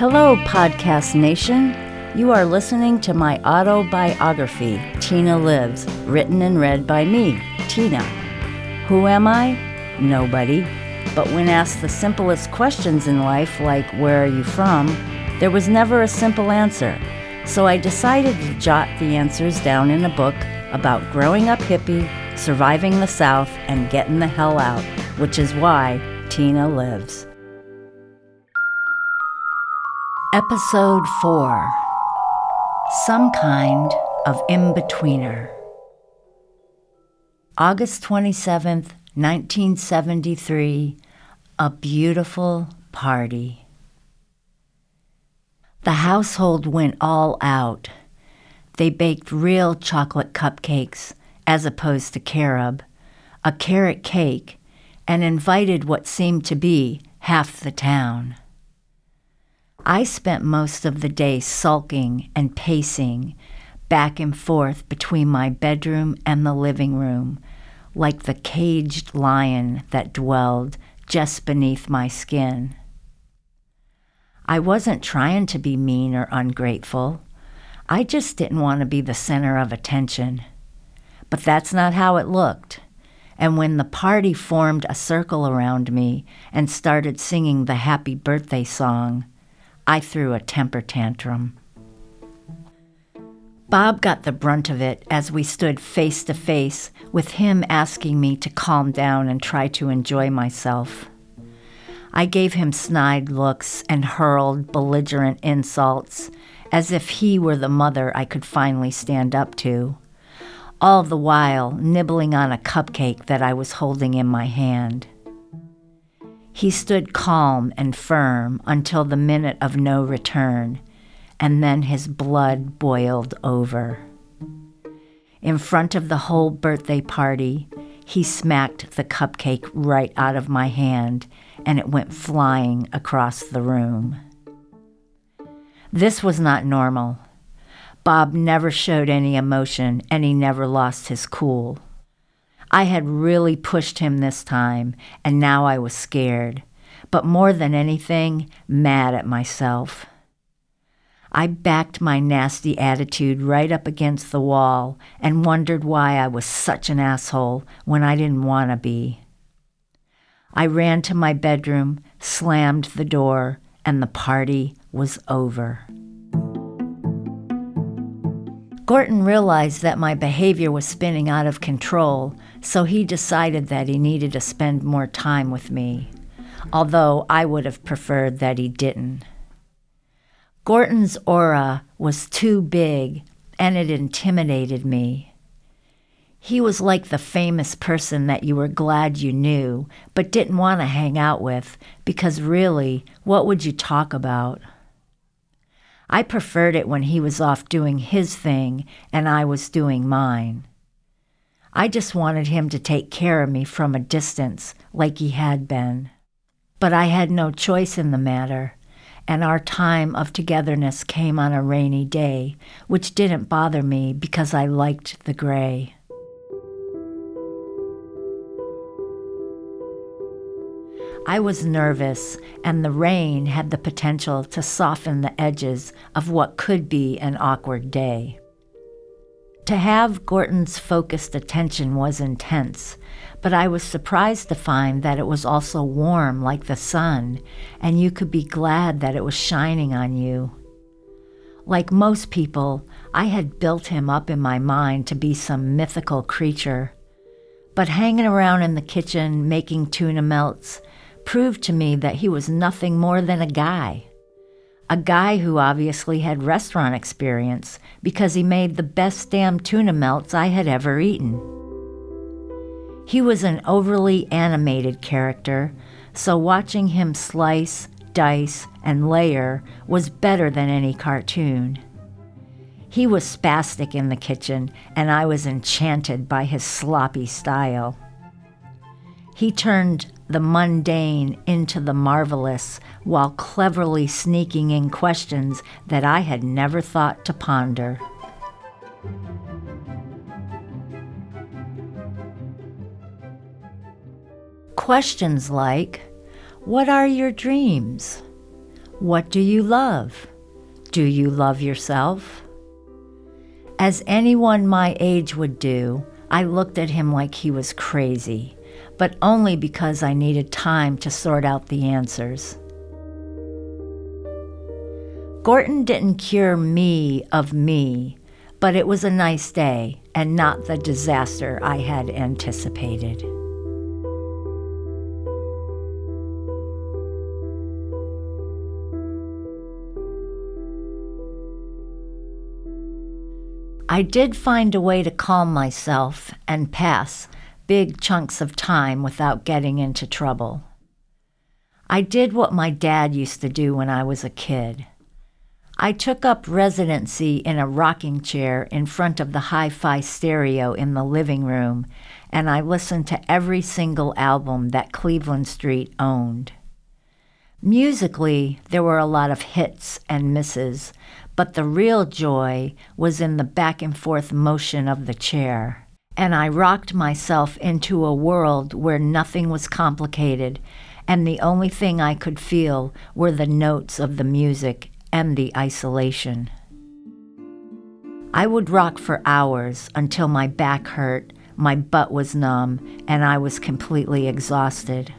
Hello, Podcast Nation. You are listening to my autobiography, Tina Lives, written and read by me, Tina. Who am I? Nobody. But when asked the simplest questions in life, like where are you from, there was never a simple answer. So I decided to jot the answers down in a book about growing up hippie, surviving the South, and getting the hell out, which is why Tina lives. Episode 4 Some Kind of In Betweener. August 27th, 1973, a beautiful party. The household went all out. They baked real chocolate cupcakes as opposed to carob, a carrot cake, and invited what seemed to be half the town. I spent most of the day sulking and pacing back and forth between my bedroom and the living room, like the caged lion that dwelled just beneath my skin. I wasn't trying to be mean or ungrateful. I just didn't want to be the center of attention. But that's not how it looked. And when the party formed a circle around me and started singing the happy birthday song, I threw a temper tantrum. Bob got the brunt of it as we stood face to face, with him asking me to calm down and try to enjoy myself. I gave him snide looks and hurled belligerent insults, as if he were the mother I could finally stand up to, all the while nibbling on a cupcake that I was holding in my hand. He stood calm and firm until the minute of no return, and then his blood boiled over. In front of the whole birthday party, he smacked the cupcake right out of my hand, and it went flying across the room. This was not normal. Bob never showed any emotion, and he never lost his cool. I had really pushed him this time, and now I was scared, but more than anything, mad at myself. I backed my nasty attitude right up against the wall and wondered why I was such an asshole when I didn't want to be. I ran to my bedroom, slammed the door, and the party was over. Gorton realized that my behavior was spinning out of control, so he decided that he needed to spend more time with me, although I would have preferred that he didn't. Gorton's aura was too big and it intimidated me. He was like the famous person that you were glad you knew, but didn't want to hang out with because really, what would you talk about? I preferred it when he was off doing his thing and I was doing mine. I just wanted him to take care of me from a distance, like he had been. But I had no choice in the matter, and our time of togetherness came on a rainy day, which didn't bother me because I liked the gray. I was nervous, and the rain had the potential to soften the edges of what could be an awkward day. To have Gorton's focused attention was intense, but I was surprised to find that it was also warm like the sun, and you could be glad that it was shining on you. Like most people, I had built him up in my mind to be some mythical creature. But hanging around in the kitchen making tuna melts proved to me that he was nothing more than a guy. A guy who obviously had restaurant experience because he made the best damn tuna melts I had ever eaten. He was an overly animated character, so watching him slice, dice, and layer was better than any cartoon. He was spastic in the kitchen, and I was enchanted by his sloppy style. He turned the mundane into the marvelous while cleverly sneaking in questions that I had never thought to ponder. Questions like What are your dreams? What do you love? Do you love yourself? As anyone my age would do, I looked at him like he was crazy, but only because I needed time to sort out the answers. Gorton didn't cure me of me, but it was a nice day and not the disaster I had anticipated. I did find a way to calm myself and pass big chunks of time without getting into trouble. I did what my dad used to do when I was a kid. I took up residency in a rocking chair in front of the hi fi stereo in the living room, and I listened to every single album that Cleveland Street owned. Musically, there were a lot of hits and misses, but the real joy was in the back and forth motion of the chair. And I rocked myself into a world where nothing was complicated, and the only thing I could feel were the notes of the music and the isolation. I would rock for hours until my back hurt, my butt was numb, and I was completely exhausted.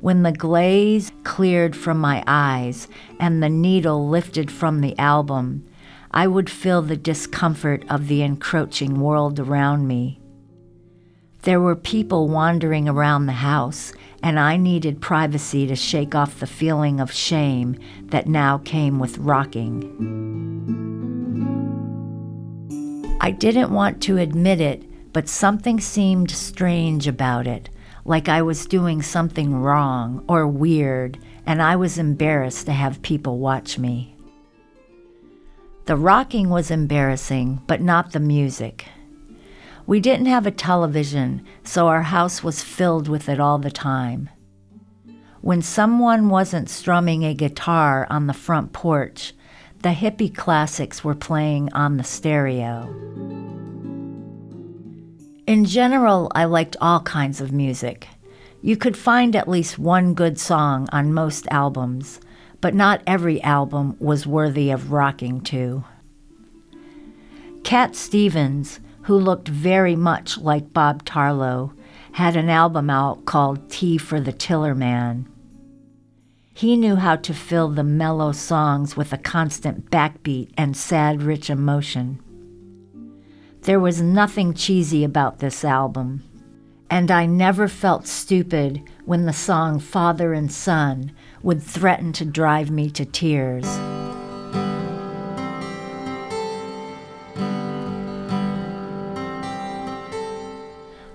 When the glaze cleared from my eyes and the needle lifted from the album, I would feel the discomfort of the encroaching world around me. There were people wandering around the house, and I needed privacy to shake off the feeling of shame that now came with rocking. I didn't want to admit it, but something seemed strange about it like I was doing something wrong or weird, and I was embarrassed to have people watch me. The rocking was embarrassing, but not the music. We didn't have a television, so our house was filled with it all the time. When someone wasn't strumming a guitar on the front porch, the hippie classics were playing on the stereo. In general, I liked all kinds of music. You could find at least one good song on most albums, but not every album was worthy of rocking to. Cat Stevens, who looked very much like Bob Tarlow, had an album out called Tea for the Tillerman. He knew how to fill the mellow songs with a constant backbeat and sad, rich emotion. There was nothing cheesy about this album, and I never felt stupid when the song Father and Son would threaten to drive me to tears.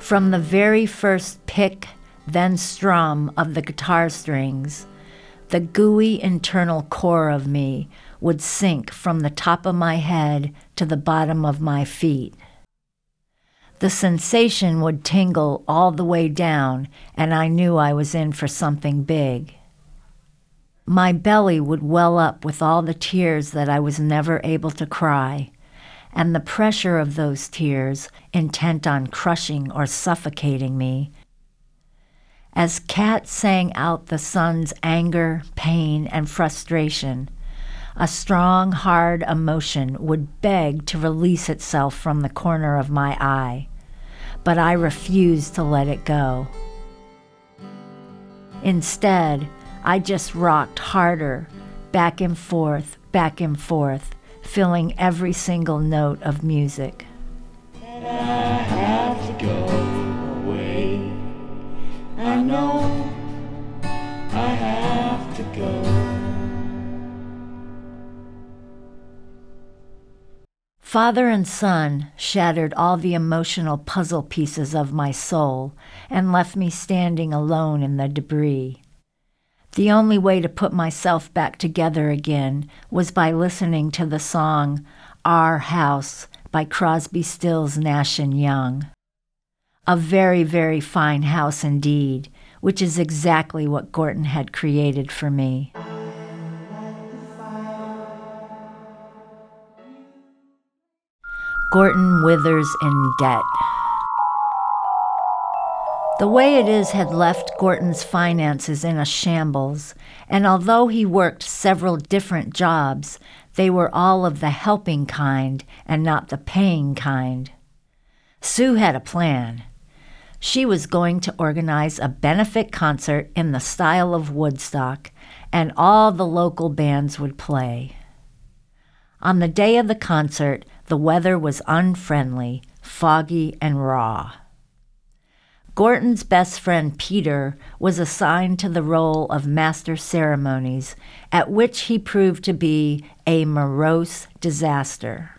From the very first pick, then strum of the guitar strings, the gooey internal core of me would sink from the top of my head to the bottom of my feet. The sensation would tingle all the way down, and I knew I was in for something big. My belly would well up with all the tears that I was never able to cry, and the pressure of those tears, intent on crushing or suffocating me. As Cat sang out the son's anger, pain, and frustration, a strong, hard emotion would beg to release itself from the corner of my eye, but I refused to let it go. Instead, I just rocked harder, back and forth, back and forth, filling every single note of music. Father and son shattered all the emotional puzzle pieces of my soul and left me standing alone in the debris. The only way to put myself back together again was by listening to the song Our House by Crosby, Stills, Nash and Young. A very, very fine house indeed, which is exactly what Gorton had created for me. Gorton withers in debt. The way it is had left Gorton's finances in a shambles, and although he worked several different jobs, they were all of the helping kind and not the paying kind. Sue had a plan. She was going to organize a benefit concert in the style of Woodstock, and all the local bands would play. On the day of the concert, the weather was unfriendly, foggy, and raw. Gorton's best friend Peter was assigned to the role of master ceremonies, at which he proved to be a morose disaster.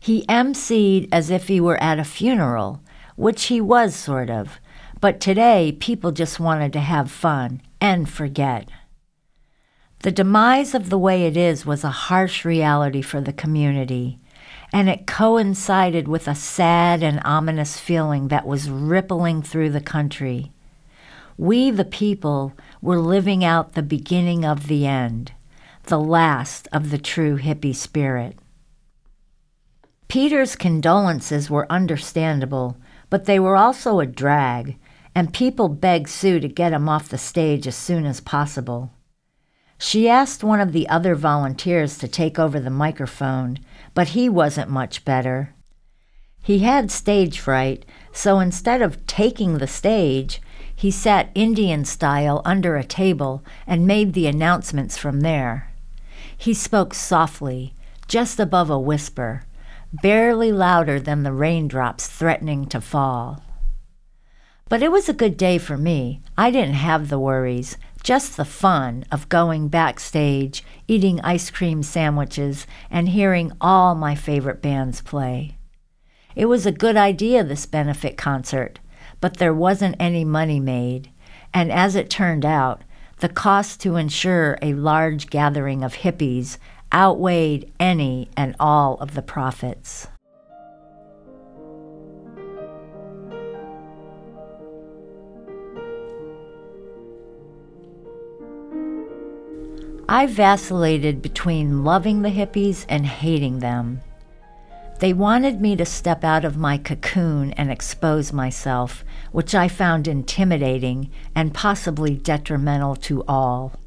He emceed as if he were at a funeral, which he was sort of, but today people just wanted to have fun and forget. The demise of the way it is was a harsh reality for the community, and it coincided with a sad and ominous feeling that was rippling through the country. We, the people, were living out the beginning of the end, the last of the true hippie spirit. Peter's condolences were understandable, but they were also a drag, and people begged Sue to get him off the stage as soon as possible. She asked one of the other volunteers to take over the microphone, but he wasn't much better. He had stage fright, so instead of taking the stage, he sat Indian style under a table and made the announcements from there. He spoke softly, just above a whisper, barely louder than the raindrops threatening to fall. But it was a good day for me. I didn't have the worries, just the fun of going backstage, eating ice cream sandwiches, and hearing all my favorite bands play. It was a good idea, this benefit concert, but there wasn't any money made, and as it turned out, the cost to ensure a large gathering of hippies outweighed any and all of the profits. I vacillated between loving the hippies and hating them. They wanted me to step out of my cocoon and expose myself, which I found intimidating and possibly detrimental to all.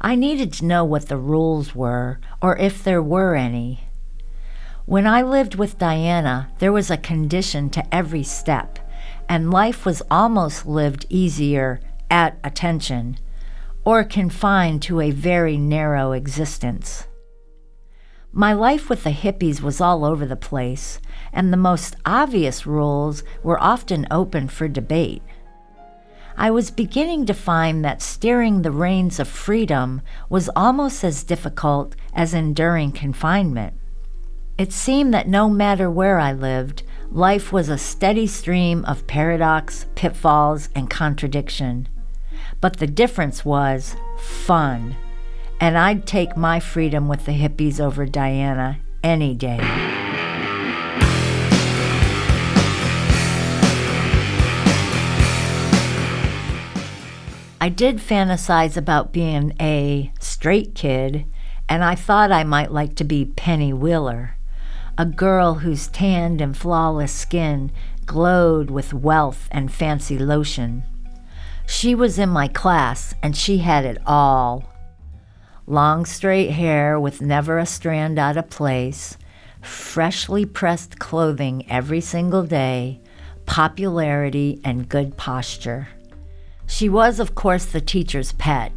I needed to know what the rules were, or if there were any. When I lived with Diana, there was a condition to every step, and life was almost lived easier at attention or confined to a very narrow existence. My life with the hippies was all over the place, and the most obvious rules were often open for debate. I was beginning to find that steering the reins of freedom was almost as difficult as enduring confinement. It seemed that no matter where I lived, life was a steady stream of paradox, pitfalls, and contradiction. But the difference was fun. And I'd take my freedom with the hippies over Diana any day. I did fantasize about being a straight kid, and I thought I might like to be Penny Wheeler, a girl whose tanned and flawless skin glowed with wealth and fancy lotion. She was in my class and she had it all long straight hair with never a strand out of place, freshly pressed clothing every single day, popularity, and good posture. She was, of course, the teacher's pet,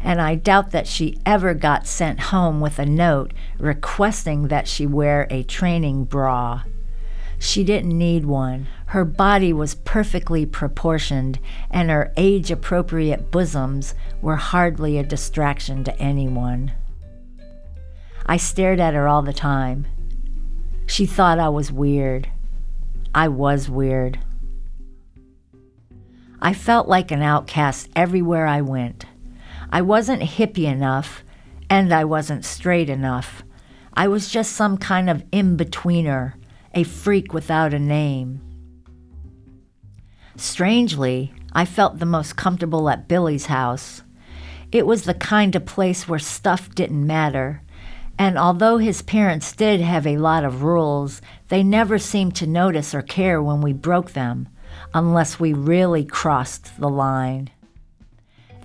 and I doubt that she ever got sent home with a note requesting that she wear a training bra. She didn't need one. Her body was perfectly proportioned, and her age appropriate bosoms were hardly a distraction to anyone. I stared at her all the time. She thought I was weird. I was weird. I felt like an outcast everywhere I went. I wasn't hippie enough, and I wasn't straight enough. I was just some kind of in betweener a freak without a name. Strangely, I felt the most comfortable at Billy's house. It was the kind of place where stuff didn't matter, and although his parents did have a lot of rules, they never seemed to notice or care when we broke them. unless we really crossed the line.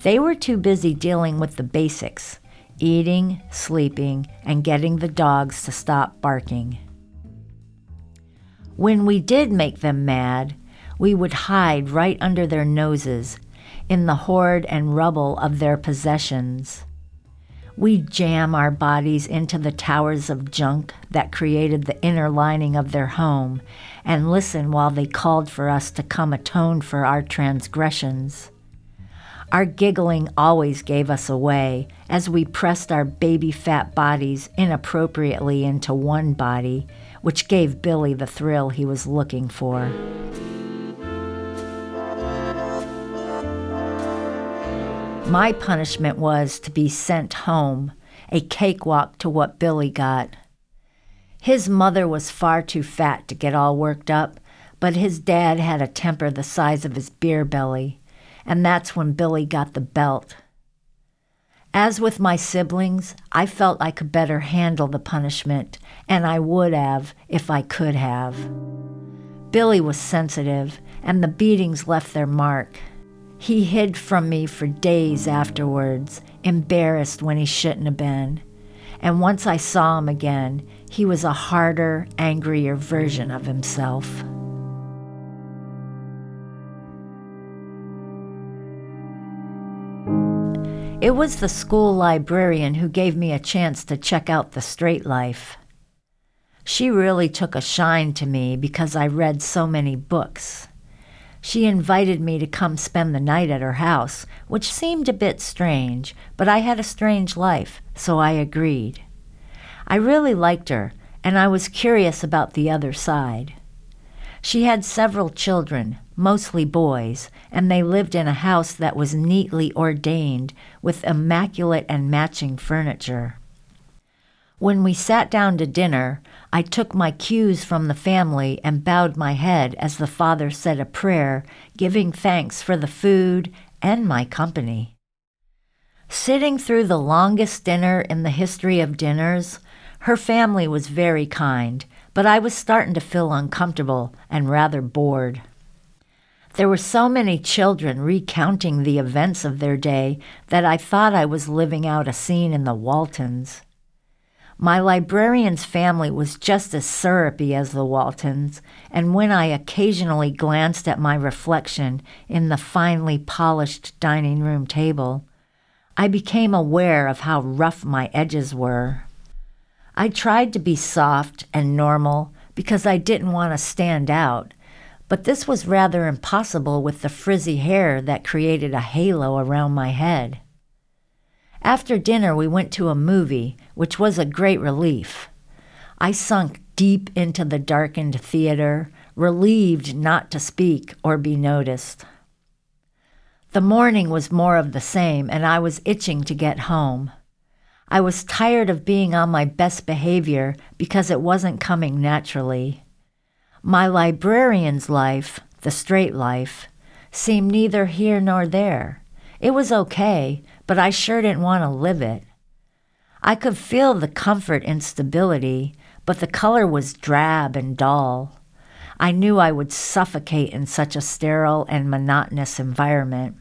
They were too busy dealing with the basics eating, sleeping, and getting the dogs to stop barking. When we did make them mad, we would hide right under their noses in the hoard and rubble of their possessions. We'd jam our bodies into the towers of junk that created the inner lining of their home and listen while they called for us to come atone for our transgressions. Our giggling always gave us away as we pressed our baby fat bodies inappropriately into one body, which gave Billy the thrill he was looking for. My punishment was to be sent home, a cakewalk to what Billy got. His mother was far too fat to get all worked up, but his dad had a temper the size of his beer belly and that's when Billy got the belt. As with my siblings, I felt I could better handle the punishment, and I would have if I could have. Billy was sensitive, and the beatings left their mark. He hid from me for days afterwards, embarrassed when he shouldn't have been. And once I saw him again, he was a harder, angrier version of himself. It was the school librarian who gave me a chance to check out the straight life. She really took a shine to me because I read so many books. She invited me to come spend the night at her house, which seemed a bit strange, but I had a strange life, so I agreed. I really liked her, and I was curious about the other side. She had several children, mostly boys, and they lived in a house that was neatly ordained with immaculate and matching furniture. When we sat down to dinner, I took my cues from the family and bowed my head as the father said a prayer, giving thanks for the food and my company. Sitting through the longest dinner in the history of dinners, her family was very kind, but I was starting to feel uncomfortable and rather bored. There were so many children recounting the events of their day that I thought I was living out a scene in the Waltons. My librarian's family was just as syrupy as the Waltons, and when I occasionally glanced at my reflection in the finely polished dining room table, I became aware of how rough my edges were. I tried to be soft and normal because I didn't want to stand out but this was rather impossible with the frizzy hair that created a halo around my head. After dinner, we went to a movie, which was a great relief. I sunk deep into the darkened theater, relieved not to speak or be noticed. The morning was more of the same, and I was itching to get home. I was tired of being on my best behavior because it wasn't coming naturally. My librarian's life, the straight life, seemed neither here nor there. It was okay, but I sure didn't want to live it. I could feel the comfort and stability, but the color was drab and dull. I knew I would suffocate in such a sterile and monotonous environment.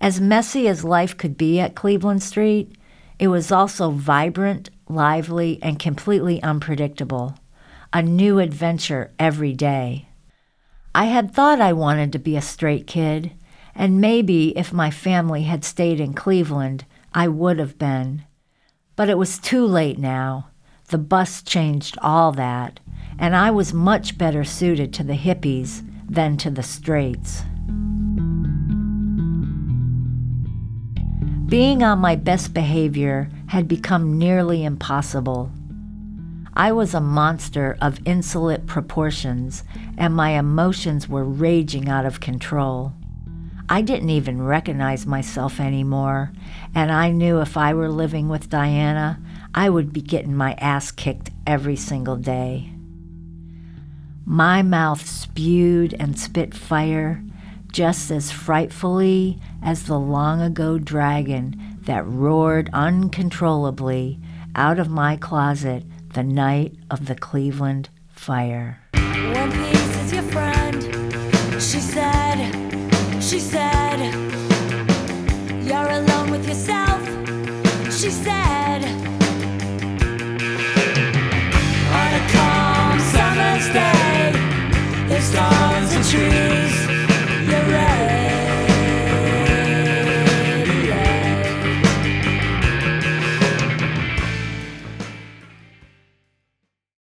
As messy as life could be at Cleveland Street, it was also vibrant, lively, and completely unpredictable a new adventure every day. I had thought I wanted to be a straight kid, and maybe if my family had stayed in Cleveland, I would have been. But it was too late now. The bus changed all that, and I was much better suited to the hippies than to the straights. Being on my best behavior had become nearly impossible. I was a monster of insolent proportions, and my emotions were raging out of control. I didn't even recognize myself anymore, and I knew if I were living with Diana, I would be getting my ass kicked every single day. My mouth spewed and spit fire just as frightfully as the long ago dragon that roared uncontrollably out of my closet the night of the Cleveland fire. One Piece is your friend. She said, she said, You're alone with yourself. She said, On a calm summer's day, there's stars and trees.